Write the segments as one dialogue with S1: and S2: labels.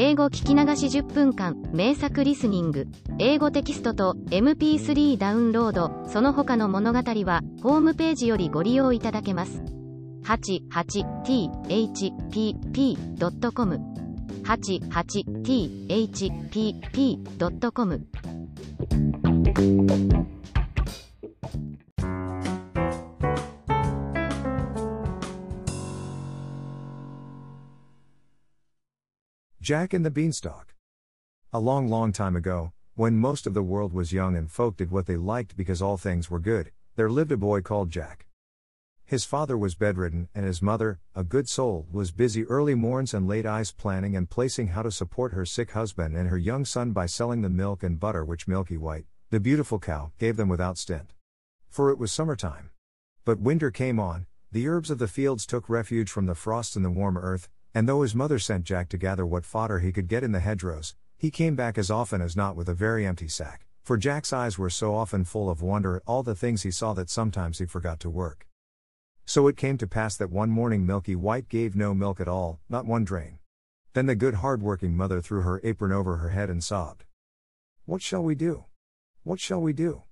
S1: 英語聞き流し10分間、名作リスニング、英語テキストと MP3 ダウンロード、その他の物語は、ホームページよりご利用いただけます。88thpp.com 88thpp.com
S2: Jack and the Beanstalk. A long, long time ago, when most of the world was young and folk did what they liked because all things were good, there lived a boy called Jack. His father was bedridden, and his mother, a good soul, was busy early morns and late eyes planning and placing how to support her sick husband and her young son by selling the milk and butter which Milky White, the beautiful cow, gave them without stint. For it was summertime. But winter came on, the herbs of the fields took refuge from the frost in the warm earth, and though his mother sent Jack to gather what fodder he could get in the hedgerows, he came back as often as not with a very empty sack, for Jack's eyes were so often full of wonder at all the things he saw that sometimes he forgot to work. So it came to pass that one morning Milky White gave no milk at all, not one drain. Then the good hard-working mother threw her apron over her head and sobbed. What shall we do? What shall we do?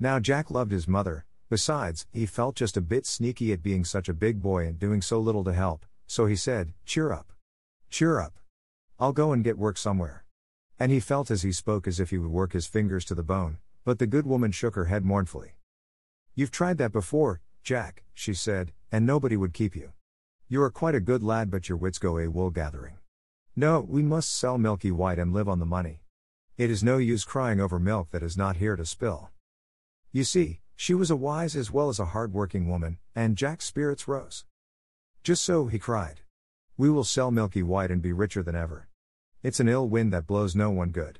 S2: Now Jack loved his mother, besides, he felt just a bit sneaky at being such a big boy and doing so little to help, so he said, Cheer up. Cheer up. I'll go and get work somewhere. And he felt as he spoke as if he would work his fingers to the bone, but the good woman shook her head mournfully. You've tried that before, Jack, she said, and nobody would keep you. You are quite a good lad, but your wits go a wool gathering. No, we must sell Milky White and live on the money. It is no use crying over milk that is not here to spill. You see, she was a wise as well as a hard working woman, and Jack's spirits rose. Just so, he cried. We will sell Milky White and be richer than ever. It's an ill wind that blows no one good.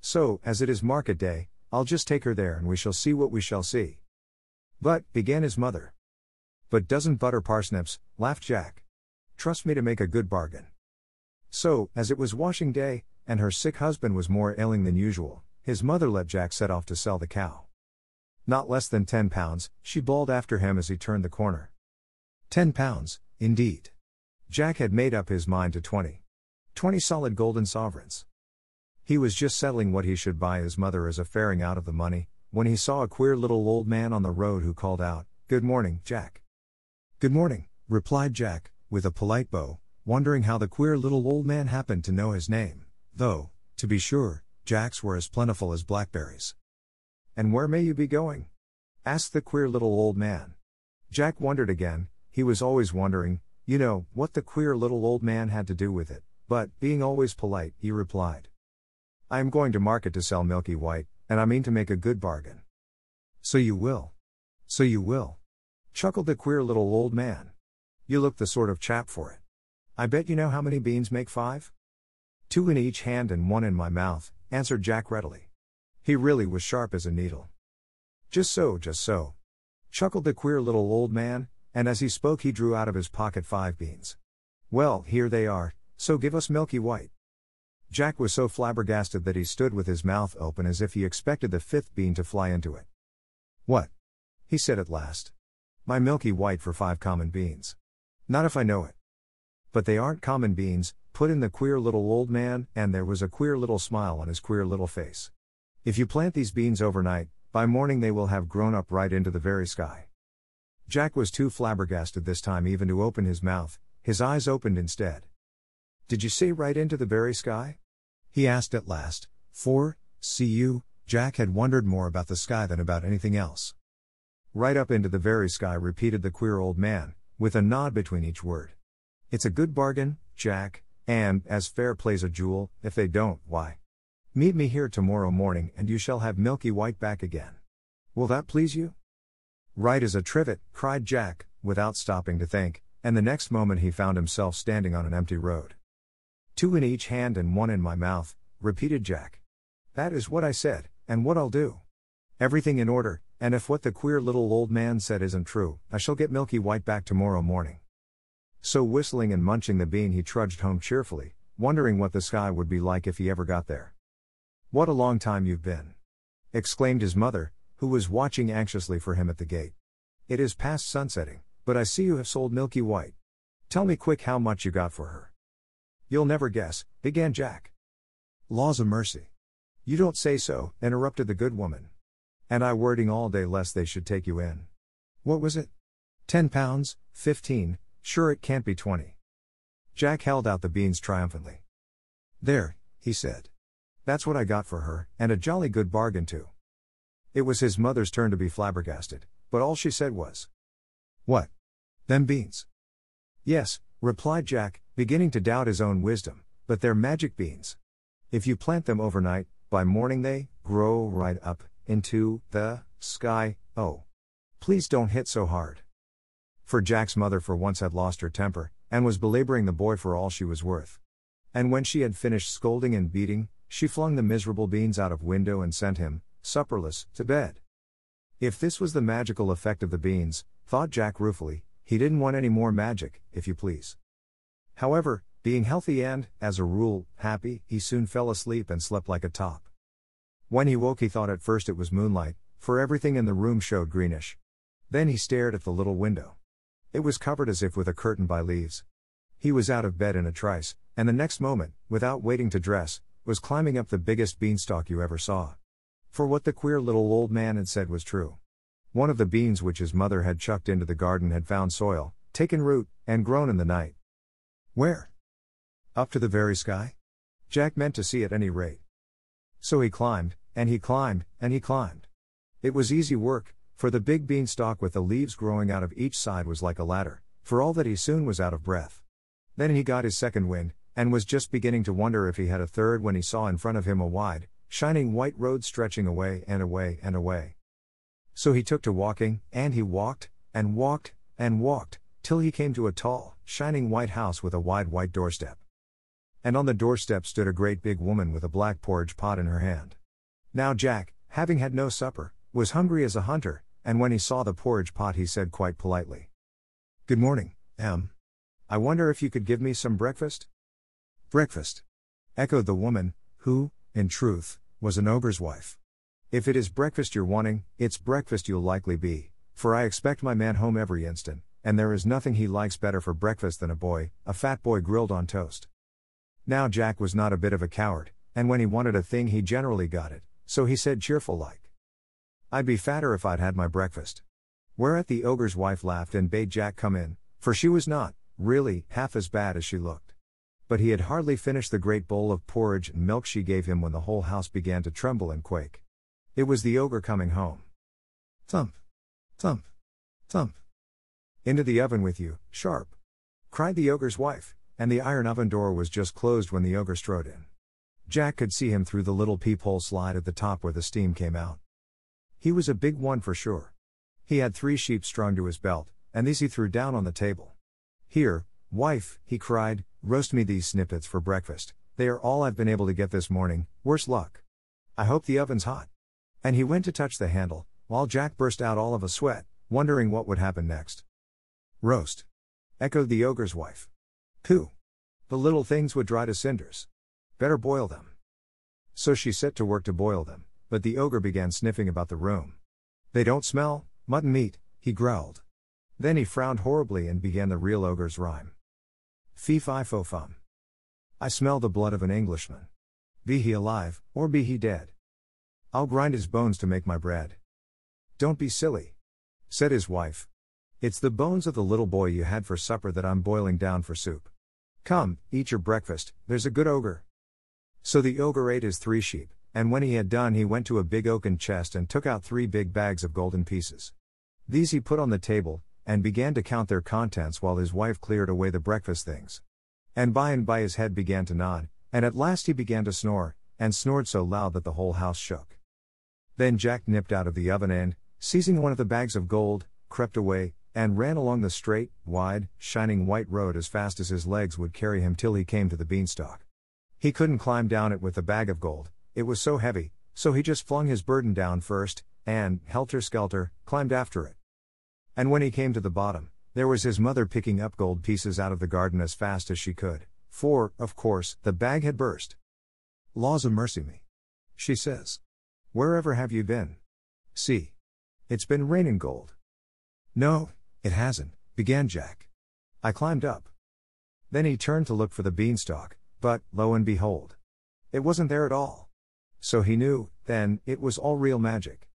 S2: So, as it is market day, I'll just take her there and we shall see what we shall see. But, began his mother. But doesn't butter parsnips, laughed Jack. Trust me to make a good bargain. So, as it was washing day, and her sick husband was more ailing than usual, his mother let Jack set off to sell the cow. Not less than ten pounds, she bawled after him as he turned the corner. Ten pounds, Indeed. Jack had made up his mind to 20. 20 solid golden sovereigns. He was just settling what he should buy his mother as a faring out of the money, when he saw a queer little old man on the road who called out, Good morning, Jack. Good morning, replied Jack, with a polite bow, wondering how the queer little old man happened to know his name, though, to be sure, Jack's were as plentiful as blackberries. And where may you be going? asked the queer little old man. Jack wondered again, he was always wondering, you know, what the queer little old man had to do with it, but, being always polite, he replied. I am going to market to sell Milky White, and I mean to make a good bargain. So you will. So you will. Chuckled the queer little old man. You look the sort of chap for it. I bet you know how many beans make five? Two in each hand and one in my mouth, answered Jack readily. He really was sharp as a needle. Just so, just so. Chuckled the queer little old man, and as he spoke, he drew out of his pocket five beans. Well, here they are, so give us Milky White. Jack was so flabbergasted that he stood with his mouth open as if he expected the fifth bean to fly into it. What? He said at last. My Milky White for five common beans. Not if I know it. But they aren't common beans, put in the queer little old man, and there was a queer little smile on his queer little face. If you plant these beans overnight, by morning they will have grown up right into the very sky. Jack was too flabbergasted this time even to open his mouth, his eyes opened instead. Did you see right into the very sky? He asked at last, for, see you, Jack had wondered more about the sky than about anything else. Right up into the very sky, repeated the queer old man, with a nod between each word. It's a good bargain, Jack, and, as fair plays a jewel, if they don't, why? Meet me here tomorrow morning and you shall have Milky White back again. Will that please you? Right as a trivet, cried Jack, without stopping to think, and the next moment he found himself standing on an empty road. Two in each hand and one in my mouth, repeated Jack. That is what I said, and what I'll do. Everything in order, and if what the queer little old man said isn't true, I shall get Milky White back tomorrow morning. So whistling and munching the bean, he trudged home cheerfully, wondering what the sky would be like if he ever got there. What a long time you've been! exclaimed his mother, who was watching anxiously for him at the gate. It is past sunsetting, but I see you have sold Milky White. Tell me quick how much you got for her. You'll never guess, began Jack. Laws o' mercy. You don't say so, interrupted the good woman. And I wording all day lest they should take you in. What was it? Ten pounds, fifteen, sure it can't be twenty. Jack held out the beans triumphantly. There, he said. That's what I got for her, and a jolly good bargain too. It was his mother's turn to be flabbergasted, but all she said was, What? Them beans? Yes, replied Jack, beginning to doubt his own wisdom, but they're magic beans. If you plant them overnight, by morning they grow right up into the sky. Oh. Please don't hit so hard. For Jack's mother for once had lost her temper, and was belaboring the boy for all she was worth. And when she had finished scolding and beating, she flung the miserable beans out of window and sent him, supperless, to bed. If this was the magical effect of the beans, thought Jack ruefully, he didn't want any more magic, if you please. However, being healthy and, as a rule, happy, he soon fell asleep and slept like a top. When he woke, he thought at first it was moonlight, for everything in the room showed greenish. Then he stared at the little window. It was covered as if with a curtain by leaves. He was out of bed in a trice, and the next moment, without waiting to dress, was climbing up the biggest beanstalk you ever saw. For what the queer little old man had said was true. One of the beans which his mother had chucked into the garden had found soil, taken root, and grown in the night. Where? Up to the very sky? Jack meant to see at any rate. So he climbed, and he climbed, and he climbed. It was easy work, for the big beanstalk with the leaves growing out of each side was like a ladder, for all that he soon was out of breath. Then he got his second wind, and was just beginning to wonder if he had a third when he saw in front of him a wide, shining white road stretching away and away and away. So he took to walking, and he walked, and walked, and walked, till he came to a tall, shining white house with a wide white doorstep and on the doorstep stood a great big woman with a black porridge pot in her hand. Now Jack, having had no supper, was hungry as a hunter, and when he saw the porridge pot, he said quite politely, Good morning, M. I wonder if you could give me some breakfast? Breakfast? echoed the woman, who, in truth, was an ogre's wife. If it is breakfast you're wanting, it's breakfast you'll likely be, for I expect my man home every instant, and there is nothing he likes better for breakfast than a boy, a fat boy grilled on toast. Now Jack was not a bit of a coward, and when he wanted a thing he generally got it, so he said cheerful like. I'd be fatter if I'd had my breakfast. Whereat the ogre's wife laughed and bade Jack come in, for she was not, really, half as bad as she looked. But he had hardly finished the great bowl of porridge and milk she gave him when the whole house began to tremble and quake. It was the ogre coming home. Thump! Thump! Thump! Into the oven with you, sharp! cried the ogre's wife and the iron oven door was just closed when the ogre strode in. Jack could see him through the little peephole slide at the top where the steam came out. He was a big one for sure. He had three sheep strung to his belt, and these he threw down on the table. Here, wife, he cried, roast me these snippets for breakfast, they are all I've been able to get this morning, worse luck. I hope the oven's hot. And he went to touch the handle, while Jack burst out all of a sweat, wondering what would happen next. Roast. echoed the ogre's wife. Pooh. The little things would dry to cinders. Better boil them. So she set to work to boil them, but the ogre began sniffing about the room. They don't smell, mutton meat, he growled. Then he frowned horribly and began the real ogre's rhyme. Fee fi fo fum. I smell the blood of an Englishman. Be he alive, or be he dead. I'll grind his bones to make my bread. Don't be silly, said his wife. It's the bones of the little boy you had for supper that I'm boiling down for soup. Come, eat your breakfast, there's a good ogre. So the ogre ate his three sheep, and when he had done, he went to a big oaken chest and took out three big bags of golden pieces. These he put on the table, and began to count their contents while his wife cleared away the breakfast things. And by and by his head began to nod, and at last he began to snore, and snored so loud that the whole house shook. Then Jack nipped out of the oven and, seizing one of the bags of gold, crept away, and ran along the straight, wide, shining white road as fast as his legs would carry him till he came to the beanstalk. He couldn't climb down it with the bag of gold, it was so heavy, so he just flung his burden down first, and, helter skelter, climbed after it. And when he came to the bottom, there was his mother picking up gold pieces out of the garden as fast as she could, for, of course, the bag had burst. Laws o' mercy me. She says. Wherever have you been? See. It's been raining gold. No, it hasn't, began Jack. I climbed up. Then he turned to look for the beanstalk, but, lo and behold, it wasn't there at all. So he knew, then, it was all real magic.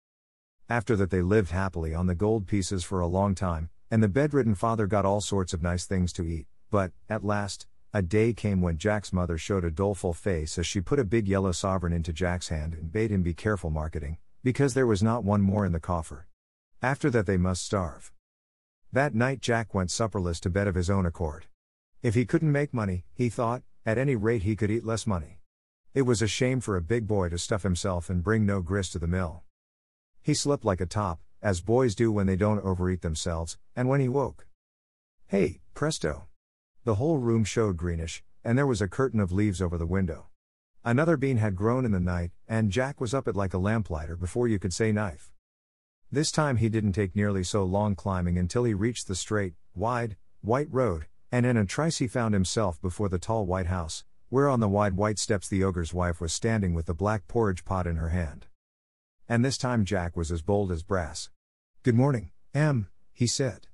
S2: After that, they lived happily on the gold pieces for a long time, and the bedridden father got all sorts of nice things to eat. But, at last, a day came when Jack's mother showed a doleful face as she put a big yellow sovereign into Jack's hand and bade him be careful marketing, because there was not one more in the coffer. After that, they must starve. That night, Jack went supperless to bed of his own accord. If he couldn't make money, he thought, at any rate he could eat less money. It was a shame for a big boy to stuff himself and bring no grist to the mill. He slept like a top, as boys do when they don't overeat themselves, and when he woke. Hey, presto! The whole room showed greenish, and there was a curtain of leaves over the window. Another bean had grown in the night, and Jack was up it like a lamplighter before you could say knife. This time he didn't take nearly so long climbing until he reached the straight, wide, white road, and in a trice he found himself before the tall white house, where on the wide white steps the ogre's wife was standing with the black porridge pot in her hand. And this time Jack was as bold as brass. Good morning, Em, he said.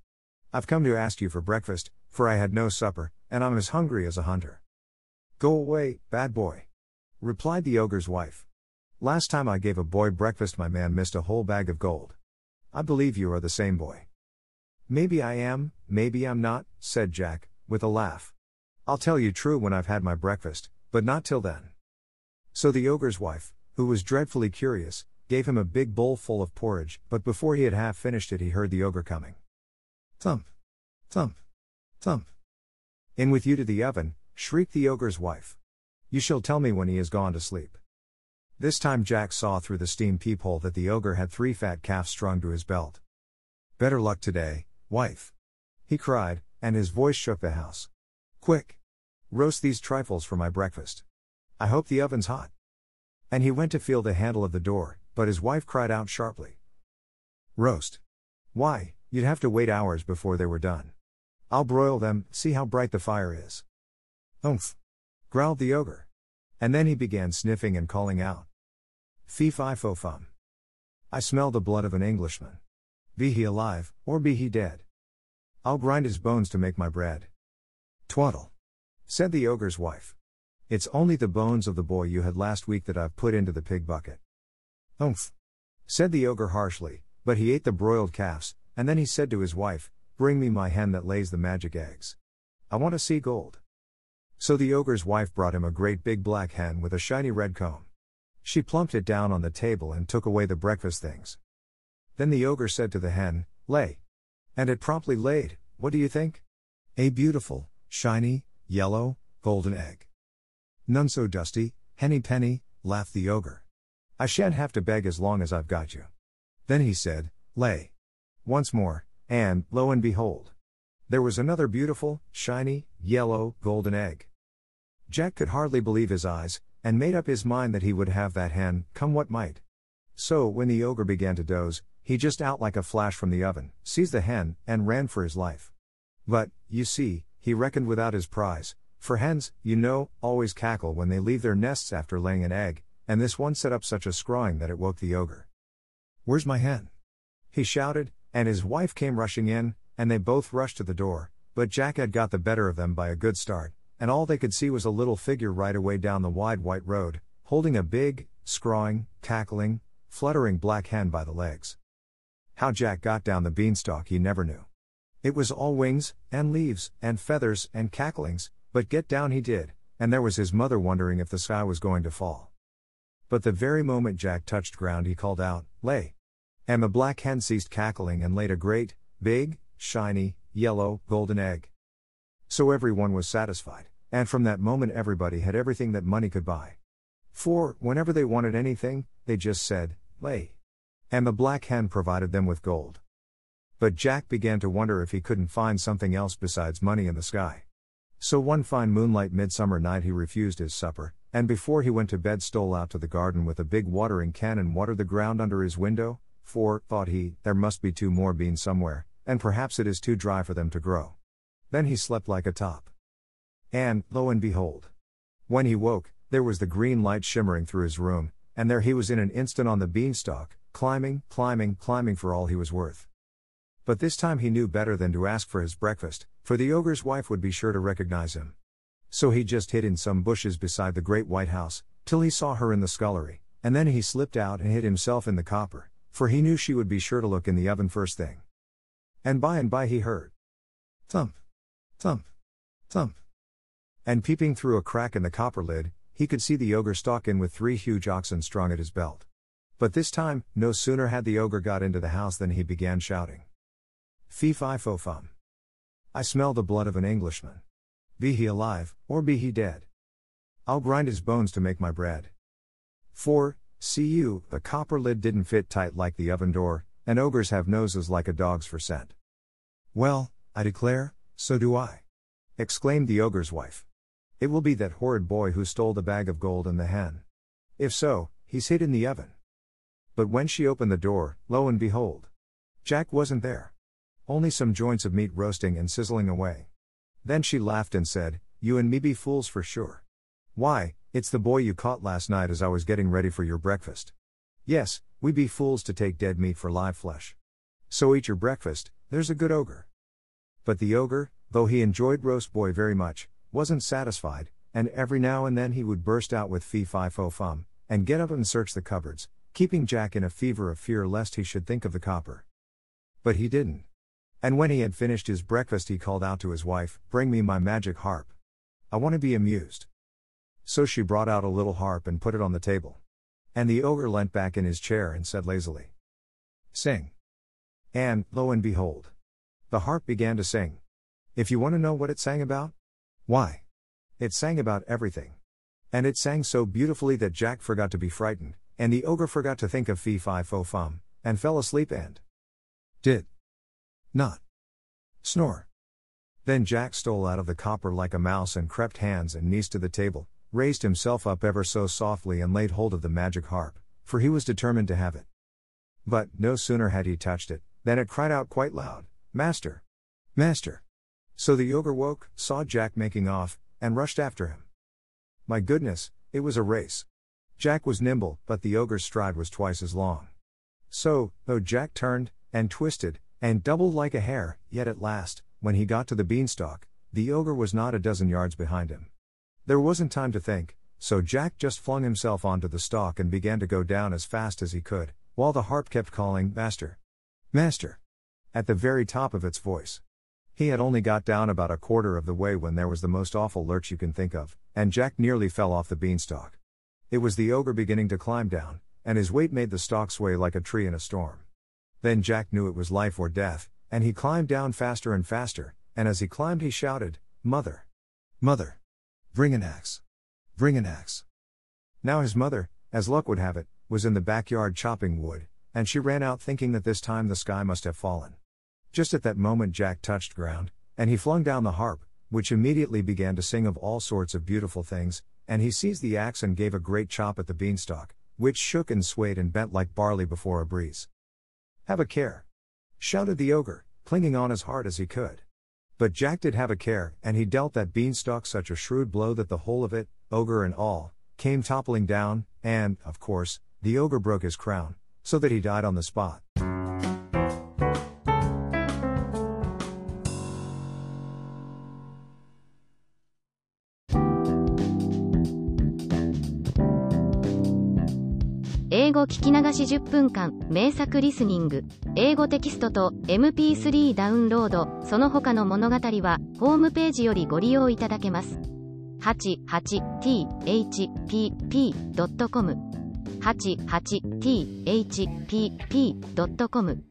S2: I've come to ask you for breakfast, for I had no supper, and I'm as hungry as a hunter. Go away, bad boy. Replied the ogre's wife. Last time I gave a boy breakfast, my man missed a whole bag of gold. I believe you are the same boy. Maybe I am, maybe I'm not, said Jack, with a laugh. I'll tell you true when I've had my breakfast, but not till then. So the ogre's wife, who was dreadfully curious, gave him a big bowl full of porridge, but before he had half finished it, he heard the ogre coming. Thump! Thump! Thump! In with you to the oven, shrieked the ogre's wife. You shall tell me when he has gone to sleep. This time Jack saw through the steam peephole that the ogre had three fat calves strung to his belt. Better luck today, wife. He cried, and his voice shook the house. Quick! Roast these trifles for my breakfast. I hope the oven's hot. And he went to feel the handle of the door, but his wife cried out sharply. Roast. Why, you'd have to wait hours before they were done. I'll broil them, see how bright the fire is. Umph! growled the ogre. And then he began sniffing and calling out. Fee fi fo fum. I smell the blood of an Englishman. Be he alive, or be he dead. I'll grind his bones to make my bread. Twaddle. Said the ogre's wife. It's only the bones of the boy you had last week that I've put into the pig bucket. Umph. Said the ogre harshly, but he ate the broiled calves, and then he said to his wife, Bring me my hen that lays the magic eggs. I want to see gold. So the ogre's wife brought him a great big black hen with a shiny red comb. She plumped it down on the table and took away the breakfast things. Then the ogre said to the hen, Lay. And it promptly laid, what do you think? A beautiful, shiny, yellow, golden egg. None so dusty, henny penny, laughed the ogre. I shan't have to beg as long as I've got you. Then he said, Lay. Once more, and, lo and behold, there was another beautiful, shiny, yellow, golden egg. Jack could hardly believe his eyes, and made up his mind that he would have that hen, come what might. So, when the ogre began to doze, he just out like a flash from the oven, seized the hen, and ran for his life. But, you see, he reckoned without his prize, for hens, you know, always cackle when they leave their nests after laying an egg, and this one set up such a scrawing that it woke the ogre. Where's my hen? He shouted, and his wife came rushing in, and they both rushed to the door, but Jack had got the better of them by a good start, and all they could see was a little figure right away down the wide white road, holding a big, scrawling, cackling, fluttering black hen by the legs. How Jack got down the beanstalk he never knew. It was all wings, and leaves, and feathers, and cacklings, but get down he did, and there was his mother wondering if the sky was going to fall. But the very moment Jack touched ground, he called out, Lay! And the black hen ceased cackling and laid a great, big, shiny, yellow, golden egg. So everyone was satisfied. And from that moment, everybody had everything that money could buy. For, whenever they wanted anything, they just said, lay. And the black hen provided them with gold. But Jack began to wonder if he couldn't find something else besides money in the sky. So one fine moonlight midsummer night he refused his supper, and before he went to bed stole out to the garden with a big watering can and watered the ground under his window, for, thought he, there must be two more beans somewhere, and perhaps it is too dry for them to grow. Then he slept like a top. And, lo and behold. When he woke, there was the green light shimmering through his room, and there he was in an instant on the beanstalk, climbing, climbing, climbing for all he was worth. But this time he knew better than to ask for his breakfast, for the ogre's wife would be sure to recognize him. So he just hid in some bushes beside the great white house, till he saw her in the scullery, and then he slipped out and hid himself in the copper, for he knew she would be sure to look in the oven first thing. And by and by he heard thump, thump, thump. And peeping through a crack in the copper lid, he could see the ogre stalk in with three huge oxen strung at his belt. But this time, no sooner had the ogre got into the house than he began shouting. Fee fi fo fum. I smell the blood of an Englishman. Be he alive, or be he dead. I'll grind his bones to make my bread. For, see you, the copper lid didn't fit tight like the oven door, and ogres have noses like a dog's for scent. Well, I declare, so do I. exclaimed the ogre's wife. It will be that horrid boy who stole the bag of gold and the hen. If so, he's hid in the oven. But when she opened the door, lo and behold, Jack wasn't there. Only some joints of meat roasting and sizzling away. Then she laughed and said, You and me be fools for sure. Why, it's the boy you caught last night as I was getting ready for your breakfast. Yes, we be fools to take dead meat for live flesh. So eat your breakfast, there's a good ogre. But the ogre, though he enjoyed roast boy very much, wasn't satisfied, and every now and then he would burst out with fee fi fo fum, and get up and search the cupboards, keeping Jack in a fever of fear lest he should think of the copper. But he didn't. And when he had finished his breakfast, he called out to his wife, Bring me my magic harp. I want to be amused. So she brought out a little harp and put it on the table. And the ogre leant back in his chair and said lazily, Sing. And, lo and behold, the harp began to sing. If you want to know what it sang about, why? It sang about everything. And it sang so beautifully that Jack forgot to be frightened, and the ogre forgot to think of fee fi fo fum, and fell asleep and did. Not. Snore. Then Jack stole out of the copper like a mouse and crept hands and knees to the table, raised himself up ever so softly and laid hold of the magic harp, for he was determined to have it. But, no sooner had he touched it, than it cried out quite loud, Master! Master! So the ogre woke, saw Jack making off, and rushed after him. My goodness, it was a race. Jack was nimble, but the ogre's stride was twice as long. So, though Jack turned, and twisted, and doubled like a hare, yet at last, when he got to the beanstalk, the ogre was not a dozen yards behind him. There wasn't time to think, so Jack just flung himself onto the stalk and began to go down as fast as he could, while the harp kept calling, Master! Master! at the very top of its voice. He had only got down about a quarter of the way when there was the most awful lurch you can think of, and Jack nearly fell off the beanstalk. It was the ogre beginning to climb down, and his weight made the stalk sway like a tree in a storm. Then Jack knew it was life or death, and he climbed down faster and faster, and as he climbed he shouted, Mother! Mother! Bring an axe! Bring an axe! Now his mother, as luck would have it, was in the backyard chopping wood, and she ran out thinking that this time the sky must have fallen. Just at that moment Jack touched ground, and he flung down the harp, which immediately began to sing of all sorts of beautiful things, and he seized the axe and gave a great chop at the beanstalk, which shook and swayed and bent like barley before a breeze. Have a care! shouted the ogre, clinging on as hard as he could. But Jack did have a care, and he dealt that beanstalk such a shrewd blow that the whole of it, ogre and all, came toppling down, and, of course, the ogre broke his crown, so that he died on the spot.
S1: 英語聞き流し10分間、名作リスニング、英語テキストと MP3 ダウンロード、その他の物語は、ホームページよりご利用いただけます。88thpp.com 88thpp.com